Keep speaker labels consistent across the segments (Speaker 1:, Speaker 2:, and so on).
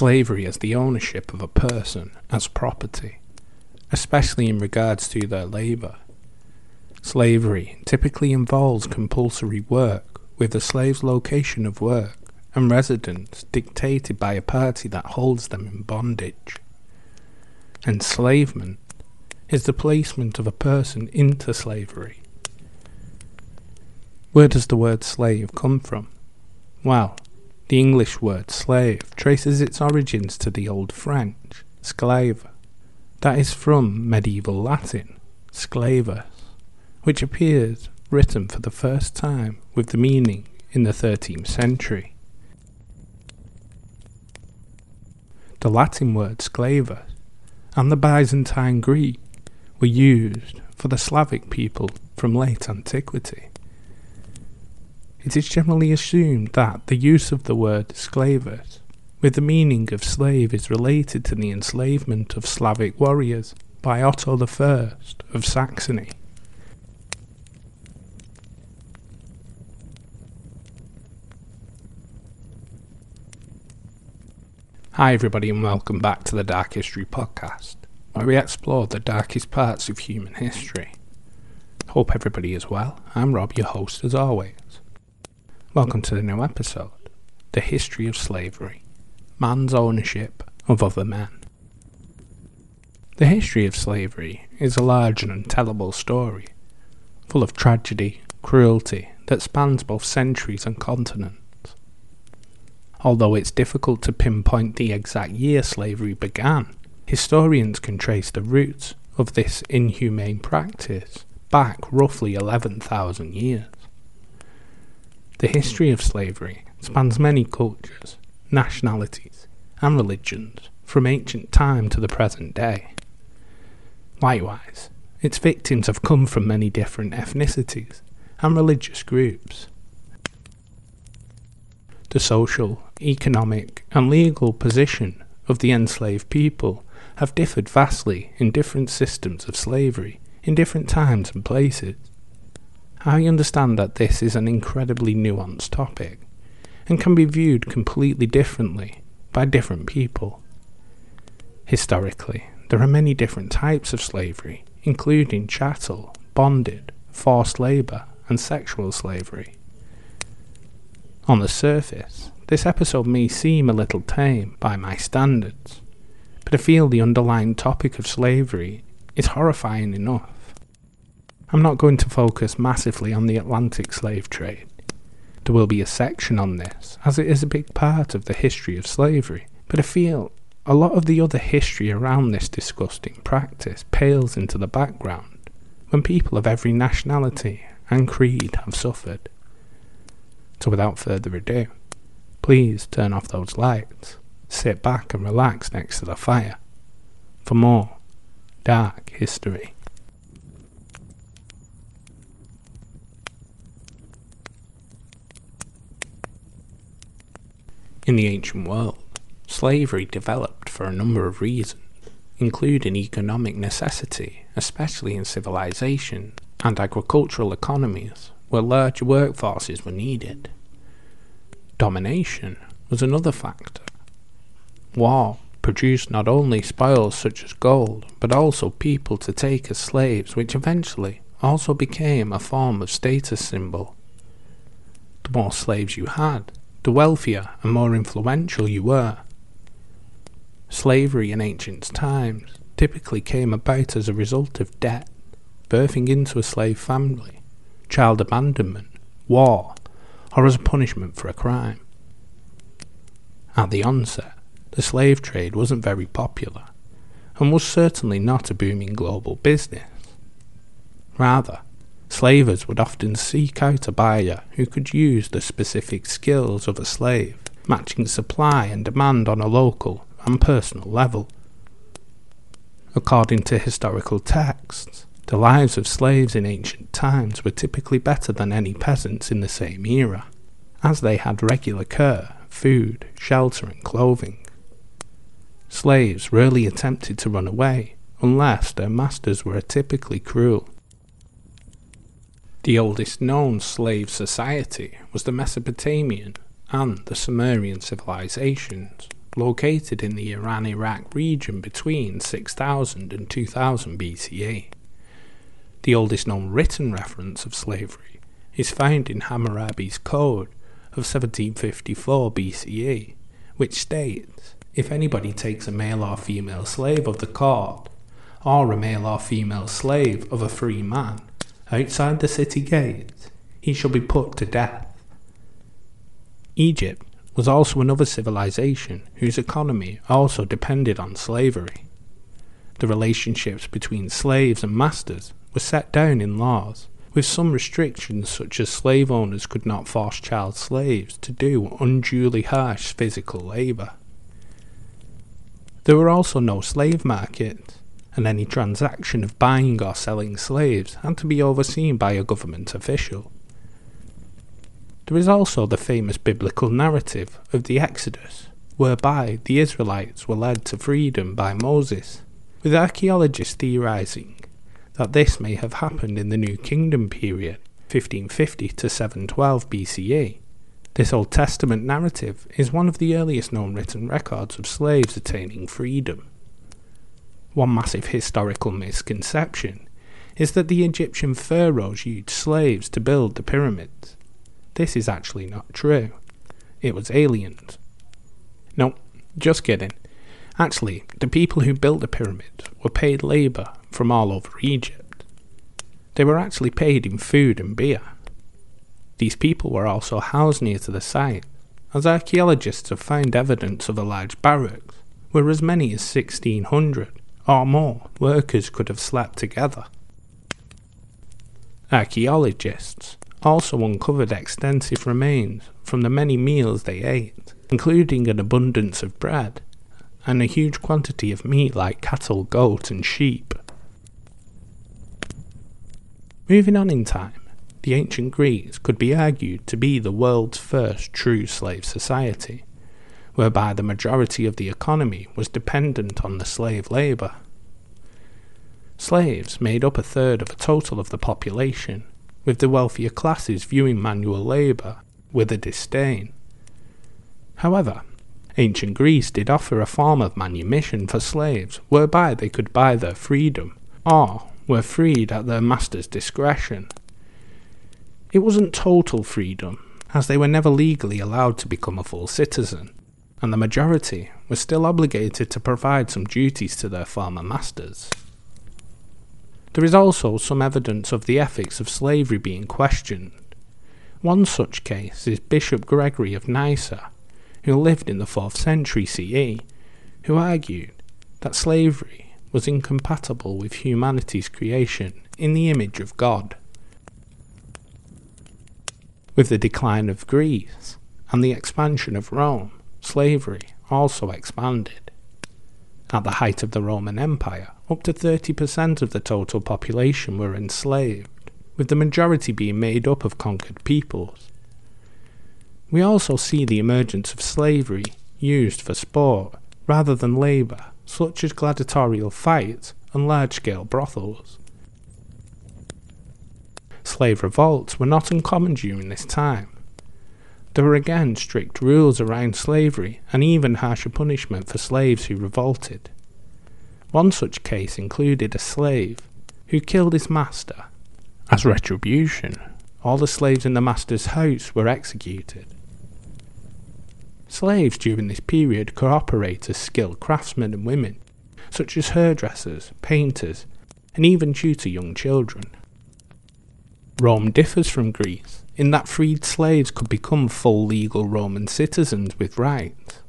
Speaker 1: slavery as the ownership of a person as property, especially in regards to their labour. Slavery typically involves compulsory work, with the slave's location of work and residence dictated by a party that holds them in bondage. Enslavement is the placement of a person into slavery. Where does the word slave come from? Well, the English word slave traces its origins to the Old French, sclave, that is from medieval Latin, sclavus, which appears written for the first time with the meaning in the 13th century. The Latin word sclavus and the Byzantine Greek were used for the Slavic people from late antiquity. It is generally assumed that the use of the word sclavus with the meaning of slave is related to the enslavement of Slavic warriors by Otto I of Saxony. Hi, everybody, and welcome back to the Dark History Podcast, where we explore the darkest parts of human history. Hope everybody is well. I'm Rob, your host, as always. Welcome to the new episode The History of Slavery Man's Ownership of Other Men. The history of slavery is a large and untellable story, full of tragedy, cruelty, that spans both centuries and continents. Although it's difficult to pinpoint the exact year slavery began, historians can trace the roots of this inhumane practice back roughly 11,000 years. The history of slavery spans many cultures, nationalities, and religions from ancient time to the present day. Likewise, its victims have come from many different ethnicities and religious groups. The social, economic, and legal position of the enslaved people have differed vastly in different systems of slavery in different times and places. I understand that this is an incredibly nuanced topic and can be viewed completely differently by different people. Historically, there are many different types of slavery, including chattel, bonded, forced labour, and sexual slavery. On the surface, this episode may seem a little tame by my standards, but I feel the underlying topic of slavery is horrifying enough. I'm not going to focus massively on the Atlantic slave trade. There will be a section on this, as it is a big part of the history of slavery, but I feel a lot of the other history around this disgusting practice pales into the background when people of every nationality and creed have suffered. So without further ado, please turn off those lights, sit back and relax next to the fire for more dark history. In the ancient world, slavery developed for a number of reasons, including economic necessity, especially in civilization and agricultural economies where large workforces were needed. Domination was another factor. War produced not only spoils such as gold, but also people to take as slaves, which eventually also became a form of status symbol. The more slaves you had, the wealthier and more influential you were. Slavery in ancient times typically came about as a result of debt, birthing into a slave family, child abandonment, war, or as a punishment for a crime. At the onset, the slave trade wasn't very popular and was certainly not a booming global business. Rather, Slavers would often seek out a buyer who could use the specific skills of a slave, matching supply and demand on a local and personal level. According to historical texts, the lives of slaves in ancient times were typically better than any peasants in the same era, as they had regular care, food, shelter, and clothing. Slaves rarely attempted to run away unless their masters were typically cruel the oldest known slave society was the Mesopotamian and the Sumerian civilizations, located in the Iran Iraq region between 6000 and 2000 BCE. The oldest known written reference of slavery is found in Hammurabi's Code of 1754 BCE, which states if anybody takes a male or female slave of the court, or a male or female slave of a free man, outside the city gates, he shall be put to death. Egypt was also another civilization whose economy also depended on slavery. The relationships between slaves and masters were set down in laws, with some restrictions such as slave owners could not force child slaves to do unduly harsh physical labour. There were also no slave markets, and any transaction of buying or selling slaves had to be overseen by a government official. There is also the famous biblical narrative of the Exodus, whereby the Israelites were led to freedom by Moses, with archaeologists theorizing that this may have happened in the New Kingdom period, 1550 to 712 BCE. This Old Testament narrative is one of the earliest known written records of slaves attaining freedom. One massive historical misconception is that the Egyptian pharaohs used slaves to build the pyramids. This is actually not true. It was aliens. No, just kidding. Actually, the people who built the pyramids were paid labour from all over Egypt. They were actually paid in food and beer. These people were also housed near to the site, as archaeologists have found evidence of a large barracks where as many as 1600 or more workers could have slept together. Archaeologists also uncovered extensive remains from the many meals they ate, including an abundance of bread and a huge quantity of meat like cattle, goat, and sheep. Moving on in time, the ancient Greeks could be argued to be the world's first true slave society, whereby the majority of the economy was dependent on the slave labour. Slaves made up a third of a total of the population, with the wealthier classes viewing manual labour with a disdain. However, ancient Greece did offer a form of manumission for slaves whereby they could buy their freedom, or were freed at their master's discretion. It wasn't total freedom, as they were never legally allowed to become a full citizen, and the majority were still obligated to provide some duties to their former masters. There is also some evidence of the ethics of slavery being questioned. One such case is Bishop Gregory of Nyssa, who lived in the 4th century CE, who argued that slavery was incompatible with humanity's creation in the image of God. With the decline of Greece and the expansion of Rome, slavery also expanded. At the height of the Roman Empire, up to 30% of the total population were enslaved, with the majority being made up of conquered peoples. We also see the emergence of slavery used for sport rather than labour, such as gladiatorial fights and large scale brothels. Slave revolts were not uncommon during this time. There were again strict rules around slavery and even harsher punishment for slaves who revolted. One such case included a slave who killed his master. As retribution, all the slaves in the master's house were executed. Slaves during this period could operate as skilled craftsmen and women, such as hairdressers, painters, and even tutor young children. Rome differs from Greece in that freed slaves could become full legal Roman citizens with rights.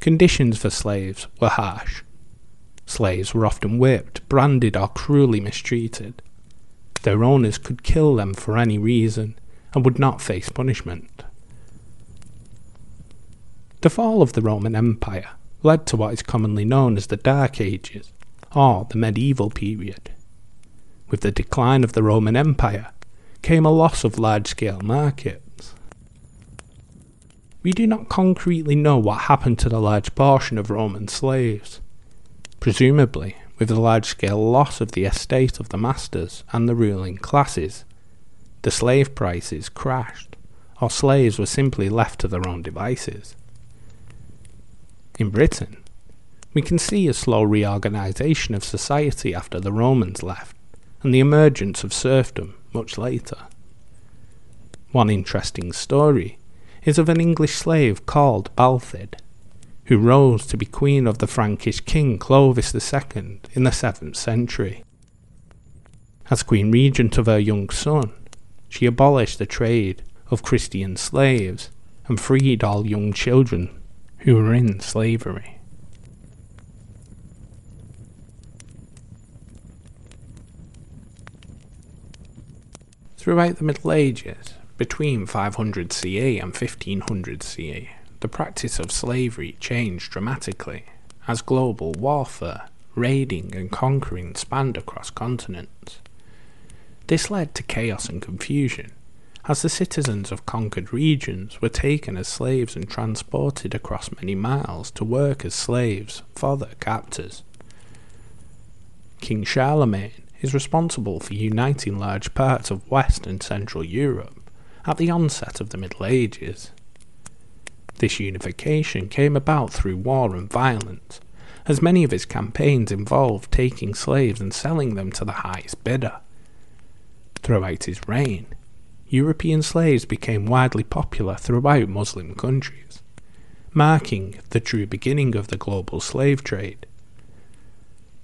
Speaker 1: Conditions for slaves were harsh, Slaves were often whipped, branded, or cruelly mistreated. Their owners could kill them for any reason and would not face punishment. The fall of the Roman Empire led to what is commonly known as the Dark Ages, or the medieval period. With the decline of the Roman Empire came a loss of large scale markets. We do not concretely know what happened to the large portion of Roman slaves. Presumably, with the large scale loss of the estate of the masters and the ruling classes, the slave prices crashed, or slaves were simply left to their own devices. In Britain, we can see a slow reorganisation of society after the Romans left, and the emergence of serfdom much later. One interesting story is of an English slave called Balthid, who rose to be queen of the Frankish king Clovis II in the 7th century. As queen regent of her young son, she abolished the trade of Christian slaves and freed all young children who were in slavery. Throughout the Middle Ages, between 500 CE and 1500 CE, the practice of slavery changed dramatically as global warfare, raiding, and conquering spanned across continents. This led to chaos and confusion, as the citizens of conquered regions were taken as slaves and transported across many miles to work as slaves for their captors. King Charlemagne is responsible for uniting large parts of West and Central Europe at the onset of the Middle Ages. This unification came about through war and violence, as many of his campaigns involved taking slaves and selling them to the highest bidder. Throughout his reign, European slaves became widely popular throughout Muslim countries, marking the true beginning of the global slave trade.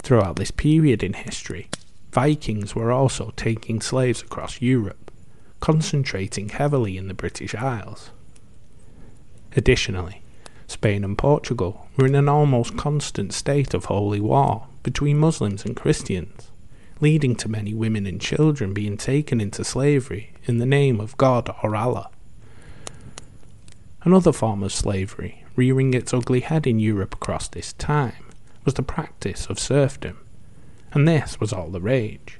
Speaker 1: Throughout this period in history, Vikings were also taking slaves across Europe, concentrating heavily in the British Isles. Additionally, Spain and Portugal were in an almost constant state of holy war between Muslims and Christians, leading to many women and children being taken into slavery in the name of God or Allah. Another form of slavery rearing its ugly head in Europe across this time was the practice of serfdom, and this was all the rage.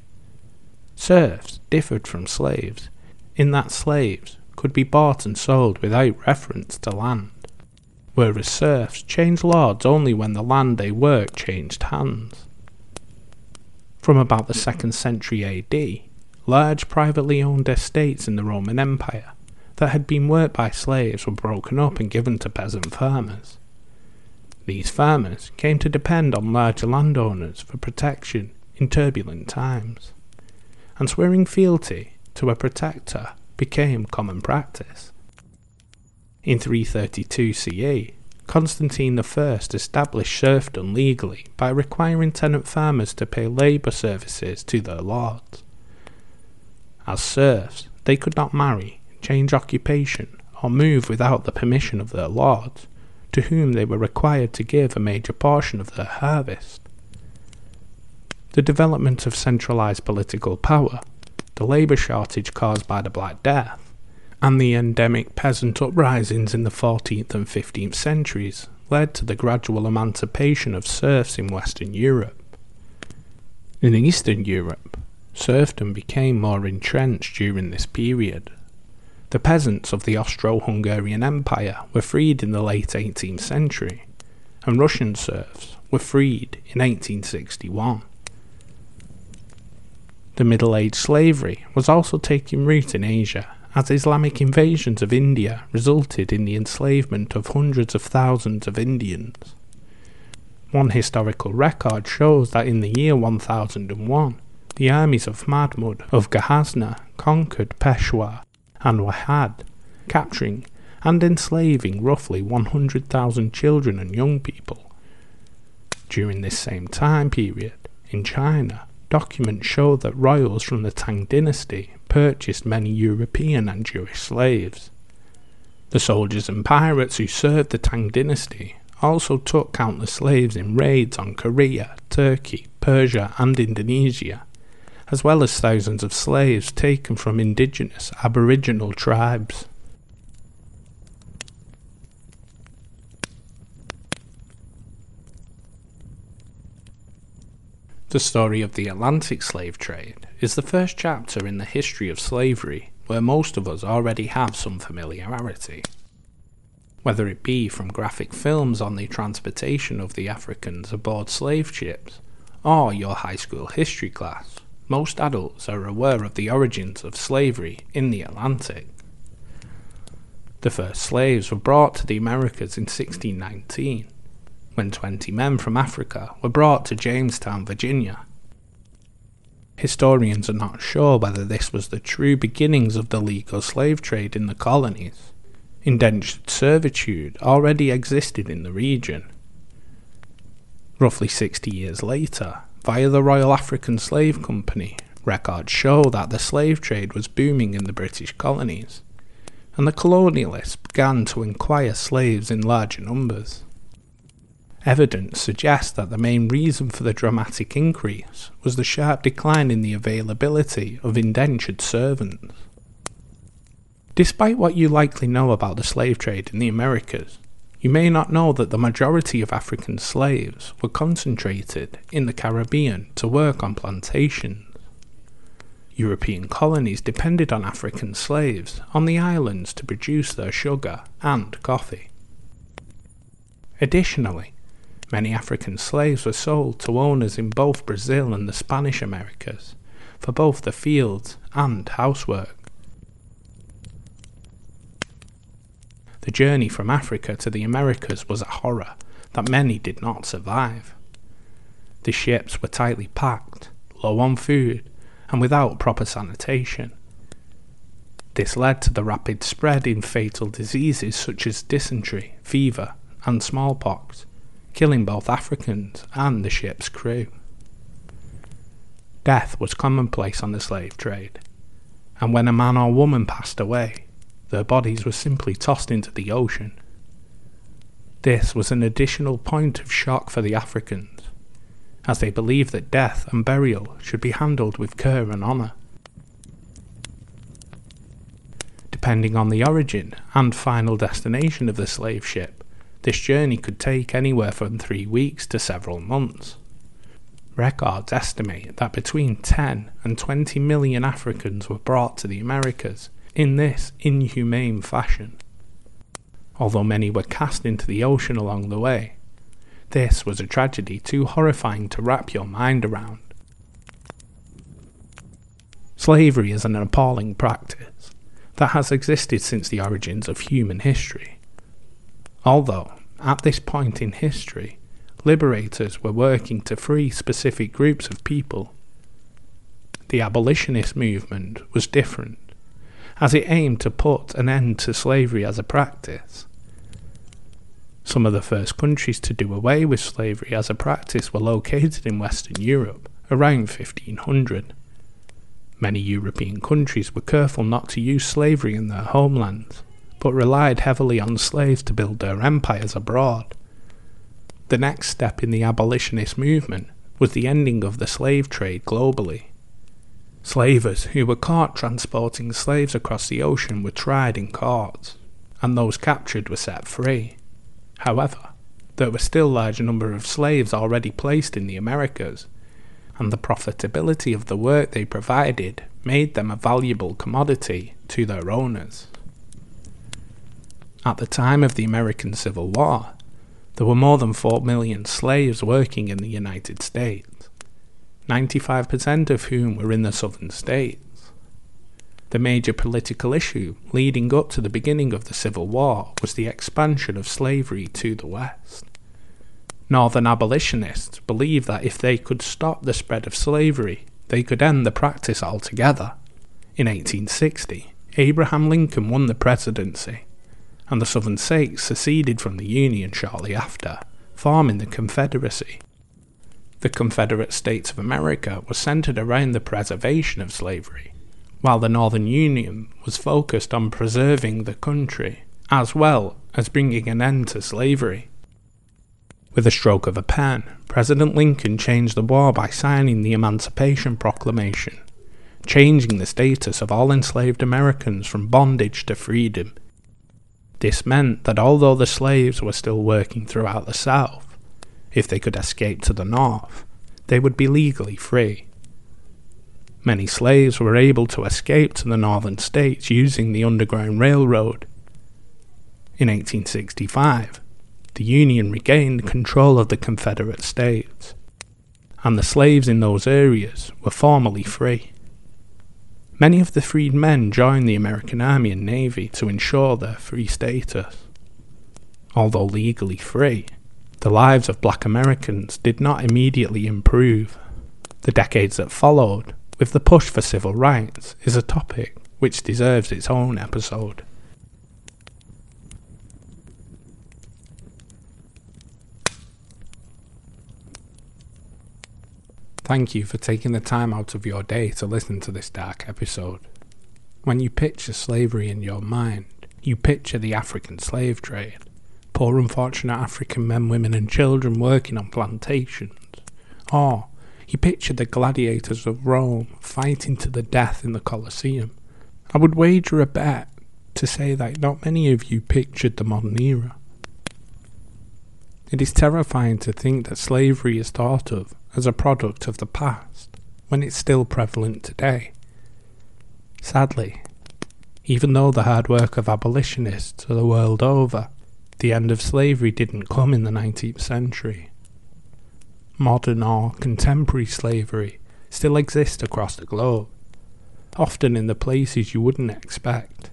Speaker 1: Serfs differed from slaves in that slaves could be bought and sold without reference to land, whereas serfs changed lords only when the land they worked changed hands. From about the 2nd century AD, large privately owned estates in the Roman Empire that had been worked by slaves were broken up and given to peasant farmers. These farmers came to depend on larger landowners for protection in turbulent times, and swearing fealty to a protector became common practice. In 332 CE, Constantine I established serfdom legally by requiring tenant farmers to pay labour services to their lords. As serfs, they could not marry, change occupation, or move without the permission of their lords, to whom they were required to give a major portion of their harvest. The development of centralised political power the labour shortage caused by the Black Death, and the endemic peasant uprisings in the 14th and 15th centuries led to the gradual emancipation of serfs in Western Europe. In Eastern Europe, serfdom became more entrenched during this period. The peasants of the Austro Hungarian Empire were freed in the late 18th century, and Russian serfs were freed in 1861. The Middle Age slavery was also taking root in Asia, as Islamic invasions of India resulted in the enslavement of hundreds of thousands of Indians. One historical record shows that in the year 1001, the armies of Mahmud of Ghazna conquered Peshawar and Wahad, capturing and enslaving roughly 100,000 children and young people. During this same time period, in China, Documents show that royals from the Tang dynasty purchased many European and Jewish slaves. The soldiers and pirates who served the Tang dynasty also took countless slaves in raids on Korea, Turkey, Persia, and Indonesia, as well as thousands of slaves taken from indigenous Aboriginal tribes. The story of the Atlantic slave trade is the first chapter in the history of slavery where most of us already have some familiarity. Whether it be from graphic films on the transportation of the Africans aboard slave ships, or your high school history class, most adults are aware of the origins of slavery in the Atlantic. The first slaves were brought to the Americas in 1619 when 20 men from Africa were brought to Jamestown, Virginia. Historians are not sure whether this was the true beginnings of the legal slave trade in the colonies. Indentured servitude already existed in the region. Roughly 60 years later, via the Royal African Slave Company, records show that the slave trade was booming in the British colonies, and the colonialists began to acquire slaves in larger numbers. Evidence suggests that the main reason for the dramatic increase was the sharp decline in the availability of indentured servants. Despite what you likely know about the slave trade in the Americas, you may not know that the majority of African slaves were concentrated in the Caribbean to work on plantations. European colonies depended on African slaves on the islands to produce their sugar and coffee. Additionally, many African slaves were sold to owners in both Brazil and the Spanish Americas for both the fields and housework. The journey from Africa to the Americas was a horror that many did not survive. The ships were tightly packed, low on food, and without proper sanitation. This led to the rapid spread in fatal diseases such as dysentery, fever, and smallpox, killing both Africans and the ship's crew. Death was commonplace on the slave trade, and when a man or woman passed away, their bodies were simply tossed into the ocean. This was an additional point of shock for the Africans, as they believed that death and burial should be handled with care and honour. Depending on the origin and final destination of the slave ship, this journey could take anywhere from three weeks to several months. Records estimate that between 10 and 20 million Africans were brought to the Americas in this inhumane fashion. Although many were cast into the ocean along the way, this was a tragedy too horrifying to wrap your mind around. Slavery is an appalling practice that has existed since the origins of human history. Although, at this point in history, liberators were working to free specific groups of people, the abolitionist movement was different as it aimed to put an end to slavery as a practice. Some of the first countries to do away with slavery as a practice were located in Western Europe around 1500. Many European countries were careful not to use slavery in their homelands, but relied heavily on slaves to build their empires abroad. The next step in the abolitionist movement was the ending of the slave trade globally. Slavers who were caught transporting slaves across the ocean were tried in court, and those captured were set free. However, there were still large number of slaves already placed in the Americas, and the profitability of the work they provided made them a valuable commodity to their owners. At the time of the American Civil War, there were more than 4 million slaves working in the United States. 95% of whom were in the southern states. The major political issue leading up to the beginning of the Civil War was the expansion of slavery to the West. Northern abolitionists believed that if they could stop the spread of slavery, they could end the practice altogether. In 1860, Abraham Lincoln won the presidency, and the Southern states seceded from the Union shortly after, forming the Confederacy the Confederate States of America was centered around the preservation of slavery, while the Northern Union was focused on preserving the country, as well as bringing an end to slavery. With a stroke of a pen, President Lincoln changed the war by signing the Emancipation Proclamation, changing the status of all enslaved Americans from bondage to freedom. This meant that although the slaves were still working throughout the South, if they could escape to the north, they would be legally free. Many slaves were able to escape to the northern states using the Underground Railroad. In 1865, the Union regained control of the Confederate states, and the slaves in those areas were formally free. Many of the freed men joined the American Army and Navy to ensure their free status. Although legally free, The lives of black Americans did not immediately improve. The decades that followed, with the push for civil rights, is a topic which deserves its own episode. Thank you for taking the time out of your day to listen to this dark episode. When you picture slavery in your mind, you picture the African slave trade, poor unfortunate African men, women, and children working on plantations. Or he pictured the gladiators of Rome fighting to the death in the Colosseum. I would wager a bet to say that not many of you pictured the modern era. It is terrifying to think that slavery is thought of as a product of the past when it's still prevalent today. Sadly, even though the hard work of abolitionists are the world over, the end of slavery didn't come in the 19th century. Modern or contemporary slavery still exists across the globe, often in the places you wouldn't expect.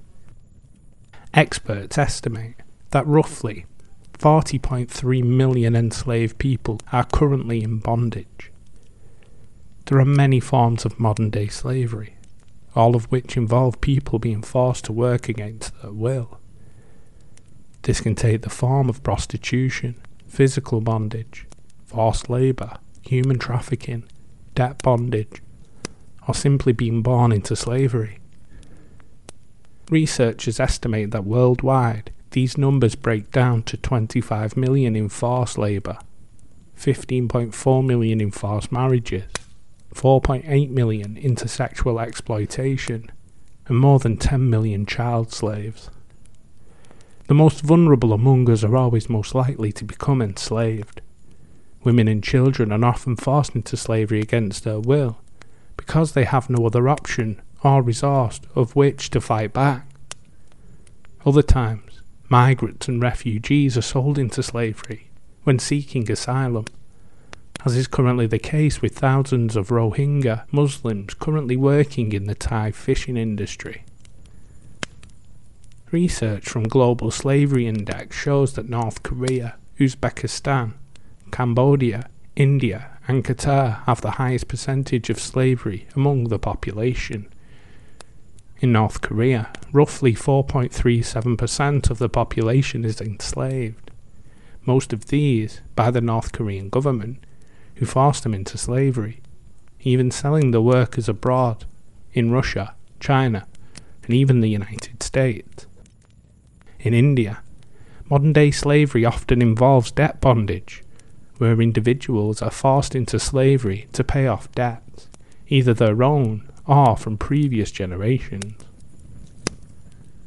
Speaker 1: Experts estimate that roughly 40.3 million enslaved people are currently in bondage. There are many forms of modern day slavery, all of which involve people being forced to work against their will. This can take the form of prostitution, physical bondage, forced labour, human trafficking, debt bondage, or simply being born into slavery. Researchers estimate that worldwide these numbers break down to 25 million in forced labour, 15.4 million in forced marriages, 4.8 million into sexual exploitation, and more than 10 million child slaves. The most vulnerable among us are always most likely to become enslaved. Women and children are often forced into slavery against their will because they have no other option or resource of which to fight back. Other times, migrants and refugees are sold into slavery when seeking asylum, as is currently the case with thousands of Rohingya Muslims currently working in the Thai fishing industry. Research from Global Slavery Index shows that North Korea, Uzbekistan, Cambodia, India, and Qatar have the highest percentage of slavery among the population. In North Korea, roughly 4.37% of the population is enslaved, most of these by the North Korean government, who forced them into slavery, even selling the workers abroad, in Russia, China, and even the United States. In India, modern day slavery often involves debt bondage, where individuals are forced into slavery to pay off debts, either their own or from previous generations.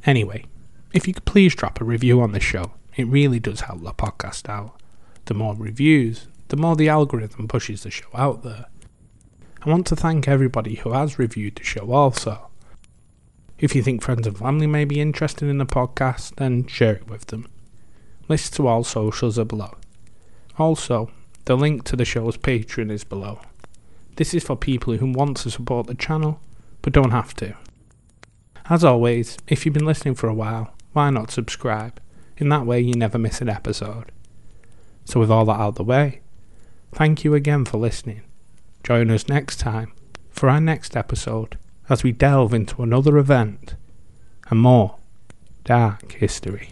Speaker 1: Anyway, if you could please drop a review on the show, it really does help the podcast out. The more reviews, the more the algorithm pushes the show out there. I want to thank everybody who has reviewed the show also. If you think friends and family may be interested in the podcast, then share it with them. Links to all socials are below. Also, the link to the show's Patreon is below. This is for people who want to support the channel but don't have to. As always, if you've been listening for a while, why not subscribe? In that way, you never miss an episode. So, with all that out of the way, thank you again for listening. Join us next time for our next episode as we delve into another event and more dark history.